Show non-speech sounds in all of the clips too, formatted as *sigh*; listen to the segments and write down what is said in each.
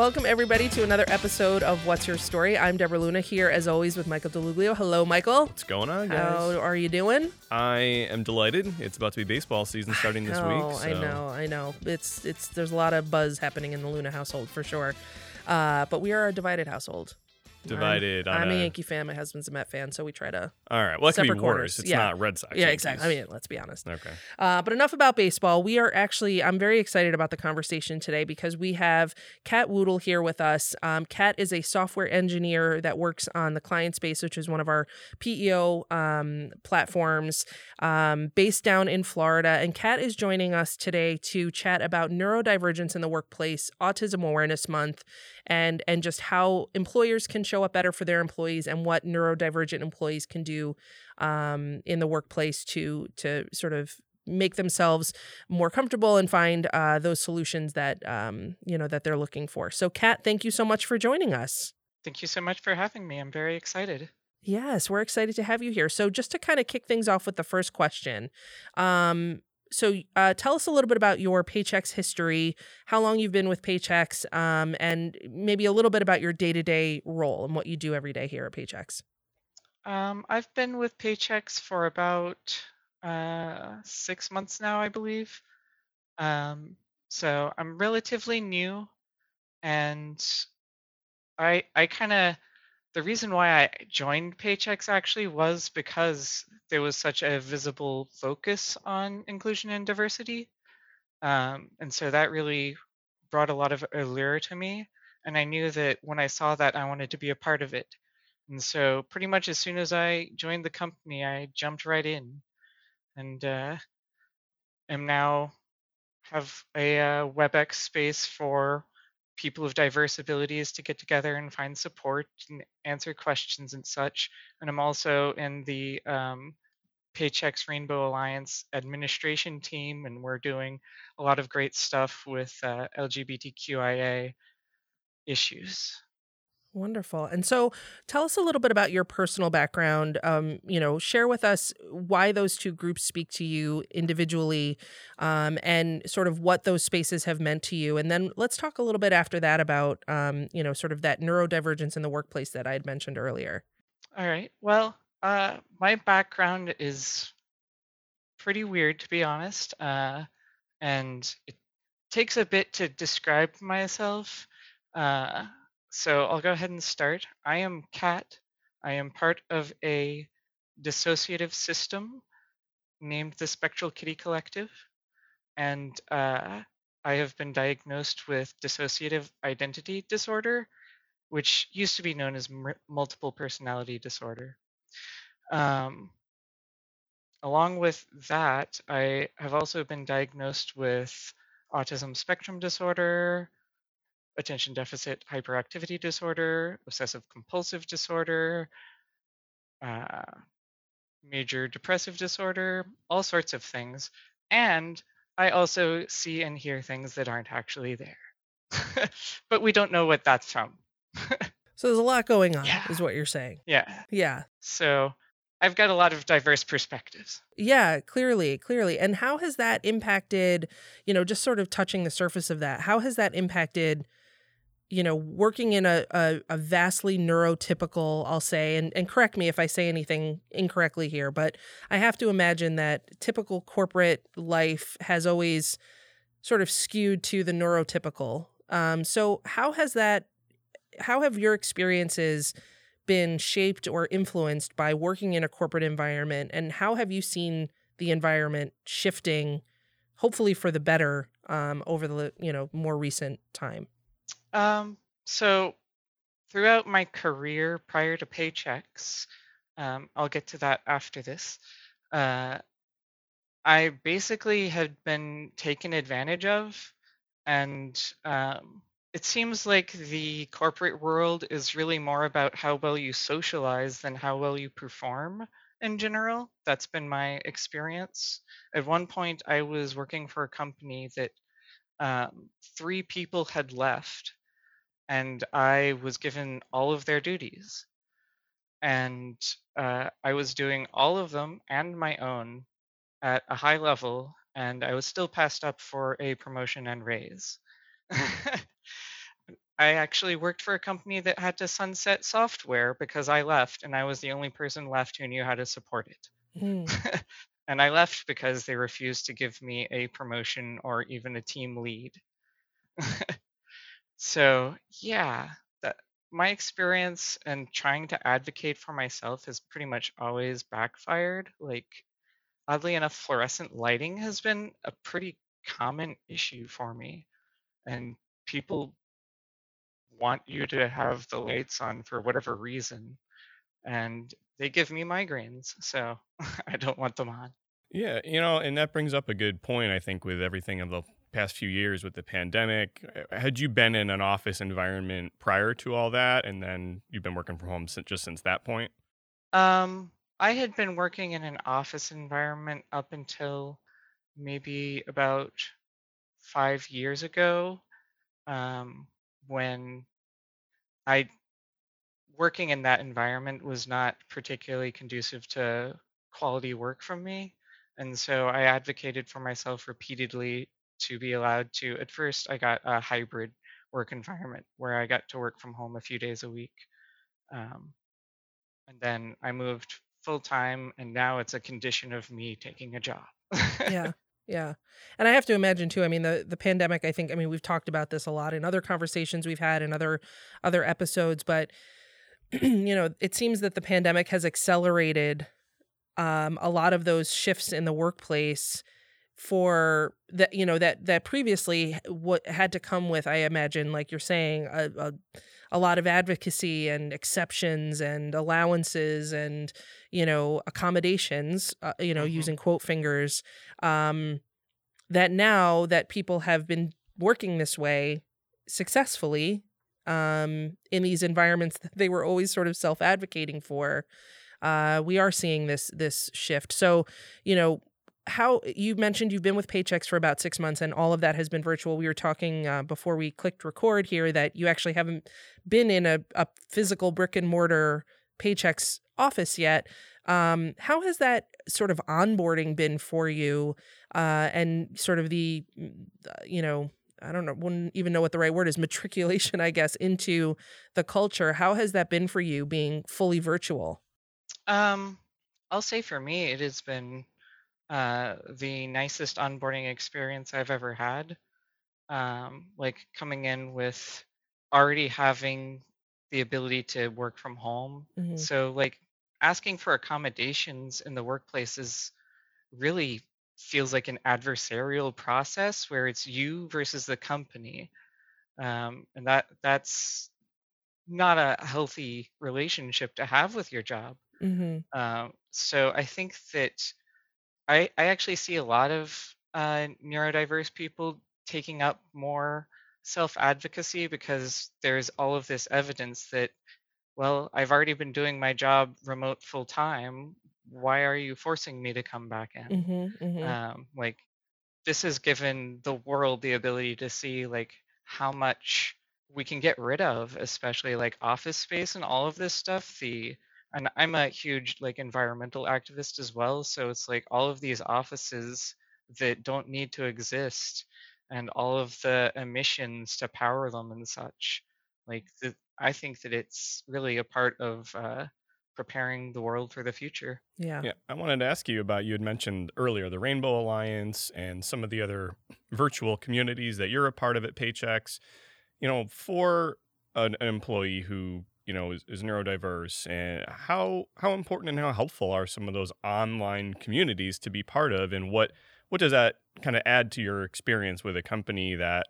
Welcome, everybody, to another episode of What's Your Story. I'm Deborah Luna here, as always, with Michael DeLuglio. Hello, Michael. What's going on, guys? How are you doing? I am delighted. It's about to be baseball season starting this week. So. I know, I know. It's it's there's a lot of buzz happening in the Luna household for sure. Uh, but we are a divided household. Divided. I'm, on I'm a a- Yankee fan. My husband's a Met fan, so we try to. All right. Well, it could be worse. It's Yeah. not Red Sox. Yeah, Yankees. exactly. I mean, let's be honest. Okay. Uh, but enough about baseball. We are actually, I'm very excited about the conversation today because we have Kat Woodle here with us. Um, Kat is a software engineer that works on the Client Space, which is one of our PEO um, platforms um, based down in Florida. And Kat is joining us today to chat about neurodivergence in the workplace, Autism Awareness Month, and and just how employers can show up better for their employees and what neurodivergent employees can do um, in the workplace to to sort of make themselves more comfortable and find uh, those solutions that um, you know that they're looking for. So, Kat, thank you so much for joining us. Thank you so much for having me. I'm very excited. Yes, we're excited to have you here. So, just to kind of kick things off with the first question, um, so uh, tell us a little bit about your Paychex history, how long you've been with Paychex, um, and maybe a little bit about your day to day role and what you do every day here at Paychex. Um, I've been with Paychex for about uh, six months now, I believe. Um, so I'm relatively new, and I I kind of the reason why I joined Paychex actually was because there was such a visible focus on inclusion and diversity, um, and so that really brought a lot of allure to me. And I knew that when I saw that, I wanted to be a part of it. And so, pretty much as soon as I joined the company, I jumped right in, and uh, am now have a uh, WebEx space for people of diverse abilities to get together and find support and answer questions and such. And I'm also in the um, Paychex Rainbow Alliance administration team, and we're doing a lot of great stuff with uh, LGBTQIA issues. Wonderful. And so tell us a little bit about your personal background. Um, you know, share with us why those two groups speak to you individually um, and sort of what those spaces have meant to you. And then let's talk a little bit after that about, um, you know, sort of that neurodivergence in the workplace that I had mentioned earlier. All right. Well, uh, my background is pretty weird, to be honest, uh, and it takes a bit to describe myself. Uh, so I'll go ahead and start. I am Kat. I am part of a dissociative system named the Spectral Kitty Collective, and uh, I have been diagnosed with dissociative identity disorder, which used to be known as multiple personality disorder. Um, along with that, I have also been diagnosed with autism spectrum disorder, attention deficit hyperactivity disorder, obsessive compulsive disorder, uh, major depressive disorder, all sorts of things. And I also see and hear things that aren't actually there. *laughs* but we don't know what that's from. *laughs* So there's a lot going on, Yeah. is what you're saying. yeah. Yeah. So I've got a lot of diverse perspectives. Yeah, clearly, clearly. And how has that impacted, you know, just sort of touching the surface of that, how has that impacted, you know, working in a, a, a vastly neurotypical, I'll say, and, and correct me if I say anything incorrectly here, but I have to imagine that typical corporate life has always sort of skewed to the neurotypical. Um, so how has that, how have your experiences been shaped or influenced by working in a corporate environment and how have you seen the environment shifting hopefully for the better um, over the you know more recent time Um, so throughout my career prior to Paychex, um, I'll get to that after this. Uh, I basically had been taken advantage of, and um, it seems like the corporate world is really more about how well you socialize than how well you perform in general. That's been my experience. At one point, I was working for a company that um, three people had left, and I was given all of their duties. And uh, I was doing all of them and my own at a high level, and I was still passed up for a promotion and raise. *laughs* I actually worked for a company that had to sunset software because I left and I was the only person left who knew how to support it. Mm. *laughs* and I left because they refused to give me a promotion or even a team lead. *laughs* so, yeah, that my experience and trying to advocate for myself has pretty much always backfired. Like oddly enough, fluorescent lighting has been a pretty common issue for me. And people want you to have the lights on for whatever reason. And they give me migraines, so *laughs* I don't want them on. Yeah, you know, and that brings up a good point, I think, with everything of the past few years with the pandemic. Uh, had you been in an office environment prior to all that, and then you've been working from home since, just since that point? Um, I had been working in an office environment up until maybe about five years ago, um, when I working in that environment was not particularly conducive to quality work from me. And so I advocated for myself repeatedly to be allowed to. At first, I got a hybrid work environment where I got to work from home a few days a week. Um, and then I moved full time, and now it's a condition of me taking a job. *laughs* yeah. Yeah. And I have to imagine too, I mean the the pandemic, I think I mean we've talked about this a lot in other conversations we've had in other other episodes, but *clears throat* you know, it seems that the pandemic has accelerated um a lot of those shifts in the workplace for that you know that that previously what had to come with I imagine like you're saying a, a a lot of advocacy and exceptions and allowances and you know accommodations uh, you know mm-hmm. using quote fingers um that now that people have been working this way successfully um in these environments that they were always sort of self-advocating for uh we are seeing this this shift so you know how you mentioned you've been with Paychex for about six months and all of that has been virtual. We were talking uh, before we clicked record here that you actually haven't been in a, a physical brick and mortar Paychex office yet. Um, how has that sort of onboarding been for you uh, and sort of the, you know, I don't know, wouldn't even know what the right word is, *laughs* matriculation, I guess, into the culture. How has that been for you being fully virtual? Um, I'll say for me, it has been uh, the nicest onboarding experience I've ever had. Um, like coming in with already having the ability to work from home. Mm-hmm. So, like, asking for accommodations in the workplace is really feels like an adversarial process where it's you versus the company. Um, and that that's not a healthy relationship to have with your job. Mm-hmm. Um, so I think that I I actually see a lot of uh, neurodiverse people taking up more self advocacy because there's all of this evidence that well I've already been doing my job remote full time. Why are you forcing me to come back in? Mm-hmm, mm-hmm. Um, like this has given the world the ability to see like how much we can get rid of, especially like office space and all of this stuff. The and I'm a huge like environmental activist as well. So it's like all of these offices that don't need to exist and all of the emissions to power them and such. Like the, I think that it's really a part of uh, preparing the world for the future. Yeah. Yeah. I wanted to ask you about you had mentioned earlier the Rainbow Alliance and some of the other virtual communities that you're a part of at Paychex. You know, for an, an employee who you know is, is neurodiverse and how how important and how helpful are some of those online communities to be part of and what what does that kind of add to your experience with a company that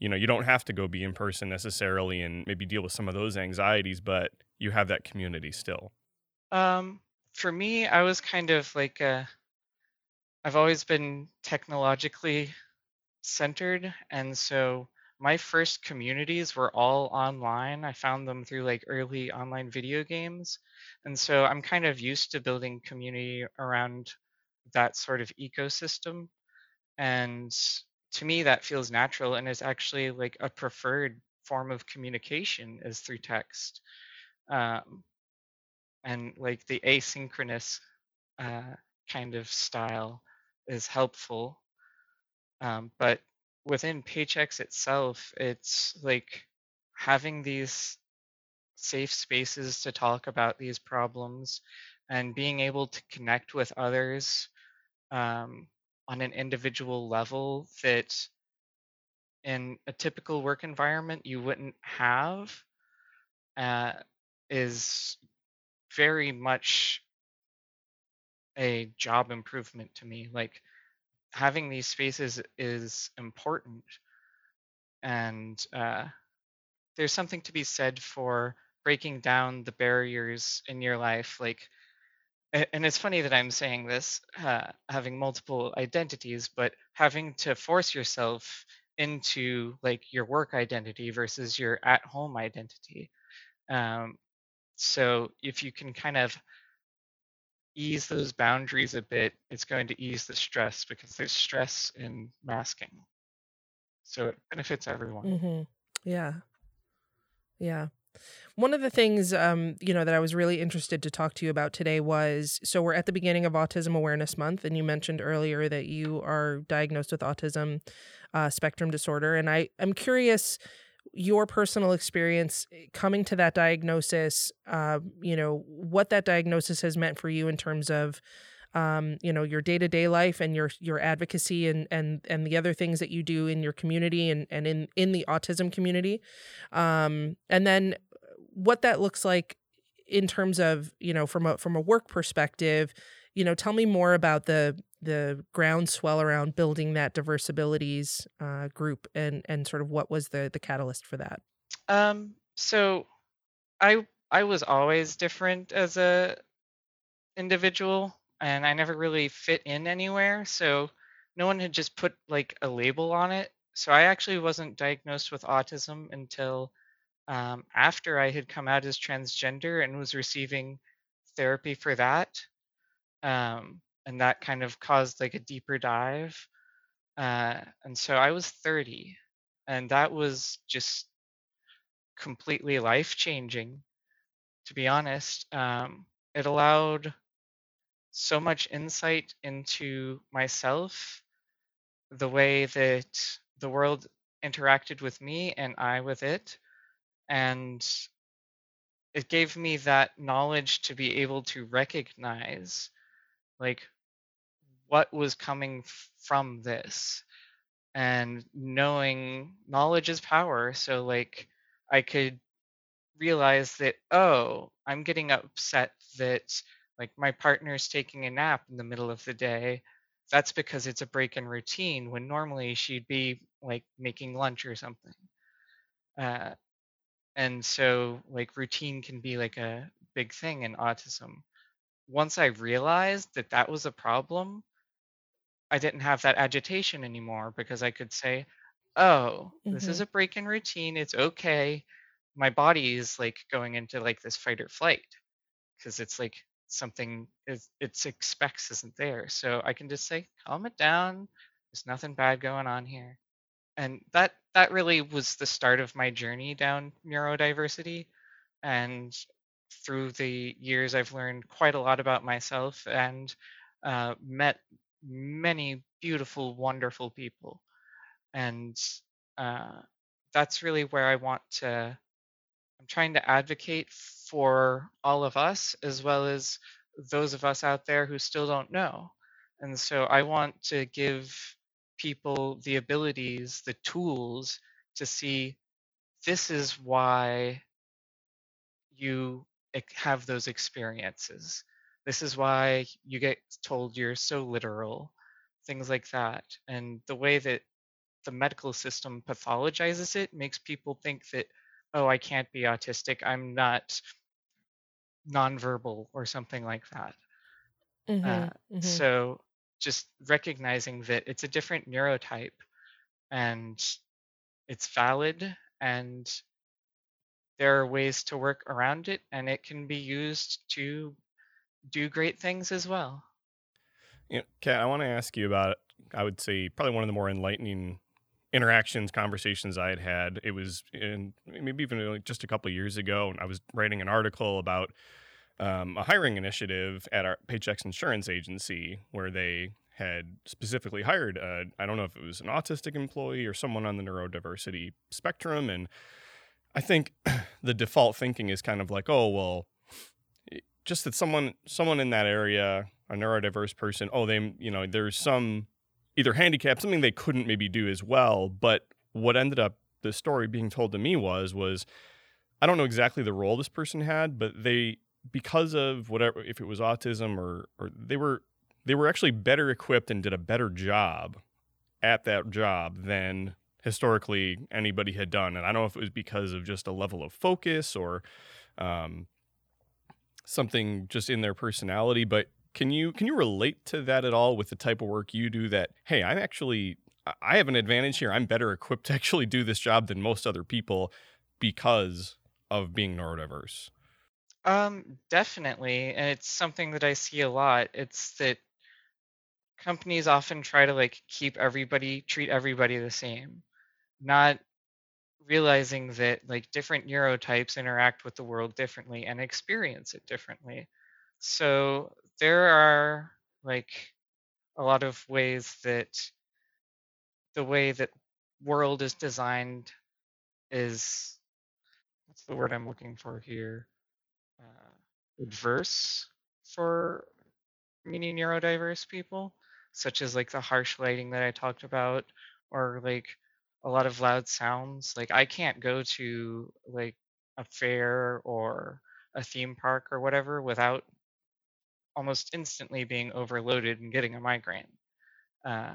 you know you don't have to go be in person necessarily and maybe deal with some of those anxieties but you have that community still? Um for me i was kind of like uh i've always been technologically centered and so my first communities were all online. I found them through like early online video games. And so I'm kind of used to building community around that sort of ecosystem. And to me, that feels natural and is actually like a preferred form of communication is through text. Um, and like the asynchronous uh, kind of style is helpful. Um, but within Paychex itself, it's like having these safe spaces to talk about these problems and being able to connect with others um, on an individual level that in a typical work environment you wouldn't have uh, is very much a job improvement to me. Like having these spaces is important, and uh, there's something to be said for breaking down the barriers in your life. Like, and it's funny that I'm saying this, uh, having multiple identities, but having to force yourself into like your work identity versus your at home identity. Um, so if you can kind of ease those boundaries a bit, it's going to ease the stress because there's stress in masking. So it benefits everyone. Mm-hmm. Yeah. Yeah. One of the things, um, you know, that I was really interested to talk to you about today was so we're at the beginning of Autism Awareness Month, and you mentioned earlier that you are diagnosed with autism uh, spectrum disorder, and I I am curious your personal experience eh, coming to that diagnosis. Uh, you know what that diagnosis has meant for you in terms of um, you know your day-to-day life and your your advocacy and and and the other things that you do in your community and and in in the autism community um, and then what that looks like in terms of you know from a from a work perspective you know tell me more about the the groundswell around building that diverse abilities uh, group and and sort of what was the the catalyst for that um so i i was always different as a individual and I never really fit in anywhere. So no one had just put like a label on it. So I actually wasn't diagnosed with autism until um, after I had come out as transgender and was receiving therapy for that. Um, and that kind of caused like a deeper dive. Uh, and so I was 30, and that was just completely life changing, to be honest. Um, it allowed so much insight into myself, the way that the world interacted with me and I with it. And it gave me that knowledge to be able to recognize like what was coming from this? And knowing knowledge is power so like i could realize that oh i'm getting upset that like my partner's taking a nap in the middle of the day. That's because it's a break in routine when normally she'd be like making lunch or something. Uh, and so like routine can be like a big thing in autism once i realized that that was a problem i didn't have that agitation anymore because i could say oh this mm-hmm. is a break in routine it's okay my body is like going into like this fight or flight because it's like something is it expects isn't there. So I can just say, calm it down. There's nothing bad going on here. And that that really was the start of my journey down neurodiversity. And through the years, I've learned quite a lot about myself and uh, met many beautiful, wonderful people. And uh, that's really where I want to I'm trying to advocate for all of us as well as those of us out there who still don't know. And so I want to give people the abilities, the tools to see this is why you have those experiences. This is why you get told you're so literal, things like that. And the way that the medical system pathologizes it makes people think that oh, I can't be autistic. I'm not nonverbal or something like that. Mm-hmm, uh, mm-hmm. So just recognizing that it's a different neurotype and it's valid and there are ways to work around it and it can be used to do great things as well. Yeah, Kat, I want to ask you about I would say probably one of the more enlightening interactions, conversations I had had. It was in maybe even just a couple years ago, and I was writing an article about um, a hiring initiative at our Paychex Insurance Agency where they had specifically hired I don't know if it was an autistic employee or someone on the neurodiversity spectrum and I think *clears throat* the default thinking is kind of like, oh well, just that someone someone in that area, a neurodiverse person, oh they you know there's some either handicap, something they couldn't maybe do as well. But what ended up the story being told to me was was I don't know exactly the role this person had, but they because of whatever if it was autism or or they were they were actually better equipped and did a better job at that job than historically anybody had done. And I don't know if it was because of just a level of focus or um, something just in their personality, but can you can you relate to that at all with the type of work you do that hey, I'm actually I have an advantage here. I'm better equipped *laughs* to actually do this job than most other people because of being neurodiverse. Um, definitely, and it's something that I see a lot. It's that companies often try to like keep everybody, treat everybody the same, not realizing that like different neurotypes interact with the world differently and experience it differently. So there are like a lot of ways that the way that world is designed is what's the word I'm looking for here? Uh, adverse for many neurodiverse people, such as like the harsh lighting that I talked about, or like a lot of loud sounds. Like I can't go to like a fair or a theme park or whatever without almost instantly being overloaded and getting a migraine. Uh,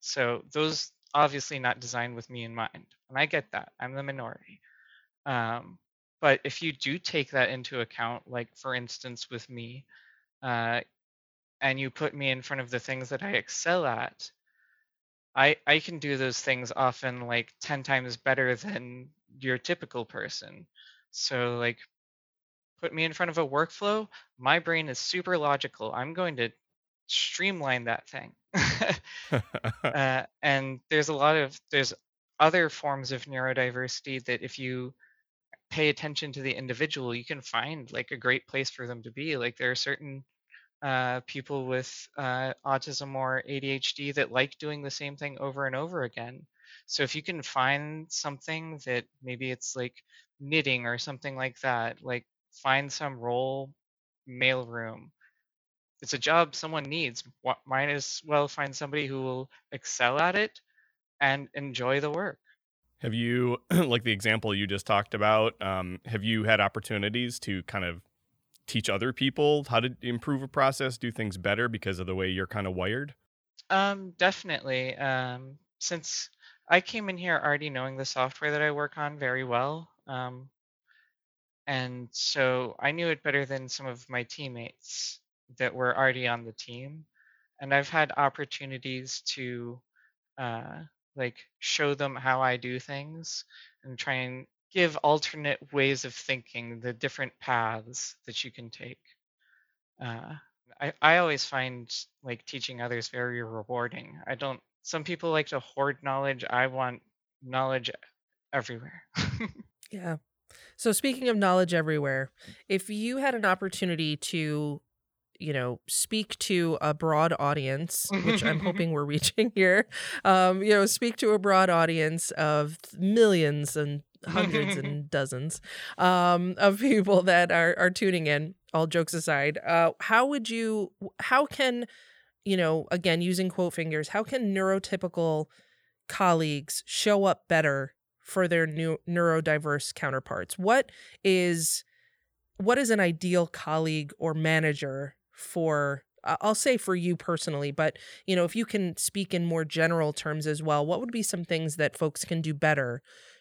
so those obviously not designed with me in mind, and I get that. I'm the minority. Um, but if you do take that into account, like for instance with me, uh, and you put me in front of the things that I excel at, I I can do those things often like 10 times better than your typical person. So like put me in front of a workflow, my brain is super logical. I'm going to streamline that thing. *laughs* *laughs* uh, and there's a lot of there's other forms of neurodiversity that if you pay attention to the individual, you can find like a great place for them to be. Like there are certain uh, people with uh, autism or ADHD that like doing the same thing over and over again. So if you can find something that maybe it's like knitting or something like that, like find some role mailroom. It's a job someone needs. What, Might as well find somebody who will excel at it and enjoy the work. Have you, *clears throat* like the example you just talked about, um, have you had opportunities to kind of teach other people how to improve a process, do things better because of the way you're kind of wired? Um, definitely. Um, since I came in here already knowing the software that I work on very well, um, and so I knew it better than some of my teammates that were already on the team. And I've had opportunities to uh, like show them how I do things and try and give alternate ways of thinking, the different paths that you can take. Uh, I, I always find like teaching others very rewarding. I don't, some people like to hoard knowledge. I want knowledge everywhere. *laughs* yeah. So speaking of knowledge everywhere, if you had an opportunity to you know speak to a broad audience which i'm *laughs* hoping we're reaching here um you know speak to a broad audience of millions and hundreds *laughs* and dozens um of people that are are tuning in all jokes aside uh how would you how can you know again using quote fingers how can neurotypical colleagues show up better for their new neurodiverse counterparts? What is what is an ideal colleague or manager for I'll say for you personally, but you know, if you can speak in more general terms as well, what would be some things that folks can do better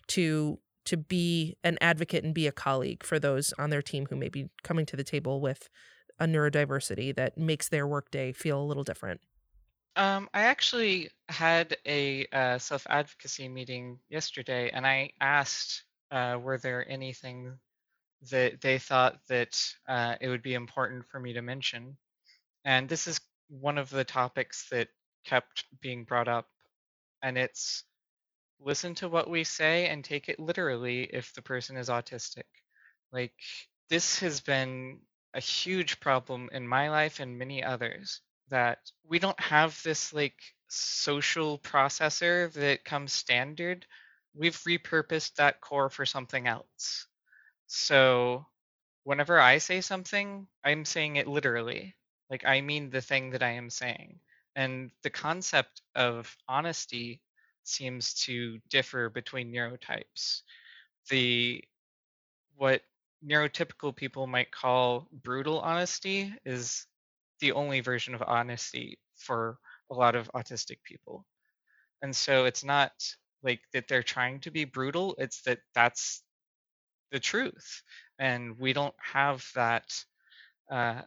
to to be an advocate and be a colleague for those on their team who may be coming to the table with a neurodiversity that makes their workday feel a little different? Um, I actually had a uh, self advocacy meeting yesterday, and I asked, uh, were there anything that they thought that uh, it would be important for me to mention? And this is one of the topics that kept being brought up, and it's listen to what we say and take it literally if the person is autistic. Like, this has been a huge problem in my life and many others that we don't have this like social processor that comes standard we've repurposed that core for something else. So whenever I say something, I'm saying it literally. Like I mean the thing that I am saying. And the concept of honesty seems to differ between neurotypes. The what neurotypical people might call brutal honesty is the only version of honesty for a lot of autistic people. And so it's not like that they're trying to be brutal, it's that that's the truth. And we don't have that uh,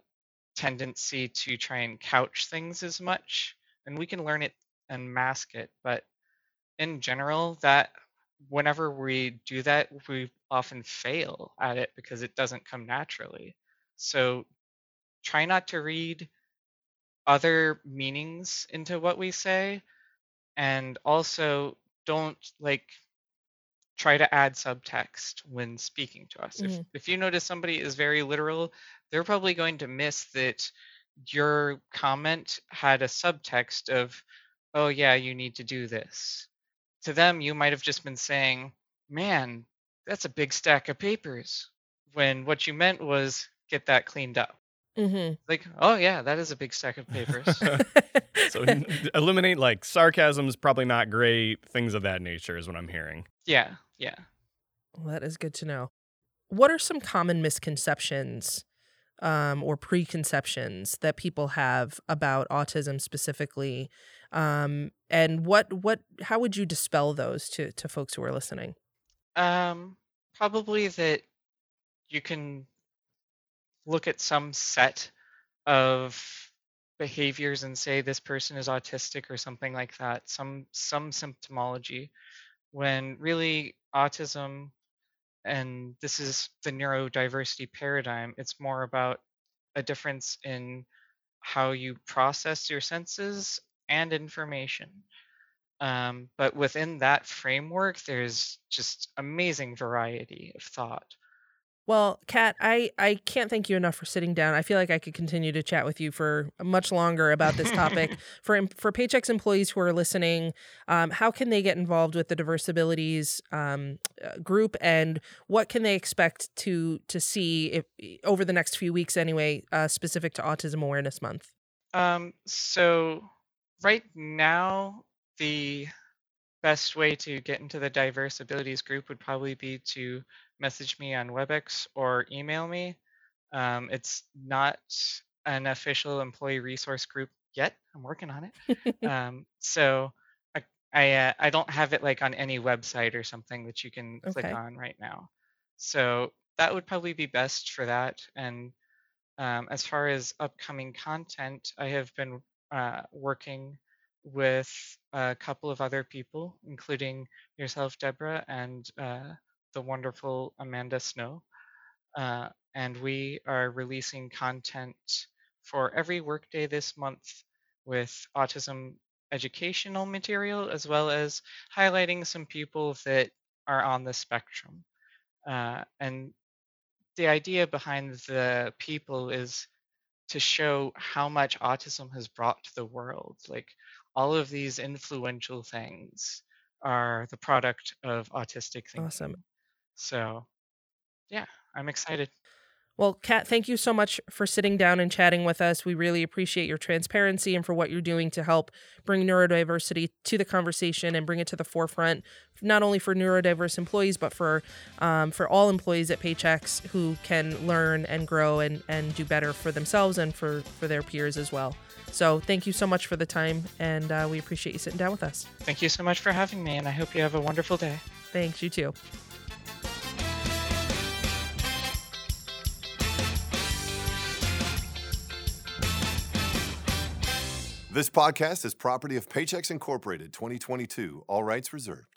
tendency to try and couch things as much. And we can learn it and mask it. But in general, that whenever we do that, we often fail at it because it doesn't come naturally. So try not to read other meanings into what we say and also don't like try to add subtext when speaking to us. Mhm. If if you notice somebody is very literal, they're probably going to miss that your comment had a subtext of, "Oh yeah, you need to do this." To them, you might have just been saying, "Man, that's a big stack of papers," when what you meant was, "Get that cleaned up." Mm-hmm. Like, "Oh yeah, that is a big stack of papers." *laughs* so eliminate like sarcasm is probably not great. Things of that nature is what I'm hearing. yeah, yeah. Well, that is good to know. What are some common misconceptions um, or preconceptions that people have about autism specifically? Um, and what what how would you dispel those to to folks who are listening? Um, probably that you can look at some set of behaviors and say this person is autistic or something like that, some some symptomology, when really autism and this is the neurodiversity paradigm, it's more about a difference in how you process your senses and information. Um, but within that framework, there's just amazing variety of thought. Well, Kat, I, I can't thank you enough for sitting down. I feel like I could continue to chat with you for much longer about this topic. *laughs* for for Paychex employees who are listening, um, how can they get involved with the Diverse Abilities um, uh, group, and what can they expect to to see if, over the next few weeks, anyway, uh, specific to Autism Awareness Month? Um, so right now, the best way to get into the diverse abilities group would probably be to message me on WebEx or email me. Um, it's not an official employee resource group yet. I'm working on it. *laughs* um, so I I, uh, I don't have it like on any website or something that you can click on right now. So that would probably be best for that. And um, as far as upcoming content, I have been uh, working with a couple of other people, including yourself, Deborah, and uh, the wonderful Amanda Snow. Uh, and we are releasing content for every workday this month with autism educational material, as well as highlighting some people that are on the spectrum. Uh, and the idea behind the people is to show how much autism has brought to the world. Like all of these influential things are the product of autistic thinking. Awesome. So, yeah, I'm excited. Well, Kat, thank you so much for sitting down and chatting with us. We really appreciate your transparency and for what you're doing to help bring neurodiversity to the conversation and bring it to the forefront, not only for neurodiverse employees, but for um, for all employees at Paychex who can learn and grow and, and do better for themselves and for, for their peers as well. So thank you so much for the time, and uh, we appreciate you sitting down with us. Thank you so much for having me, and I hope you have a wonderful day. Thanks, you too. This podcast is property of Paychex Incorporated 2022, all rights reserved.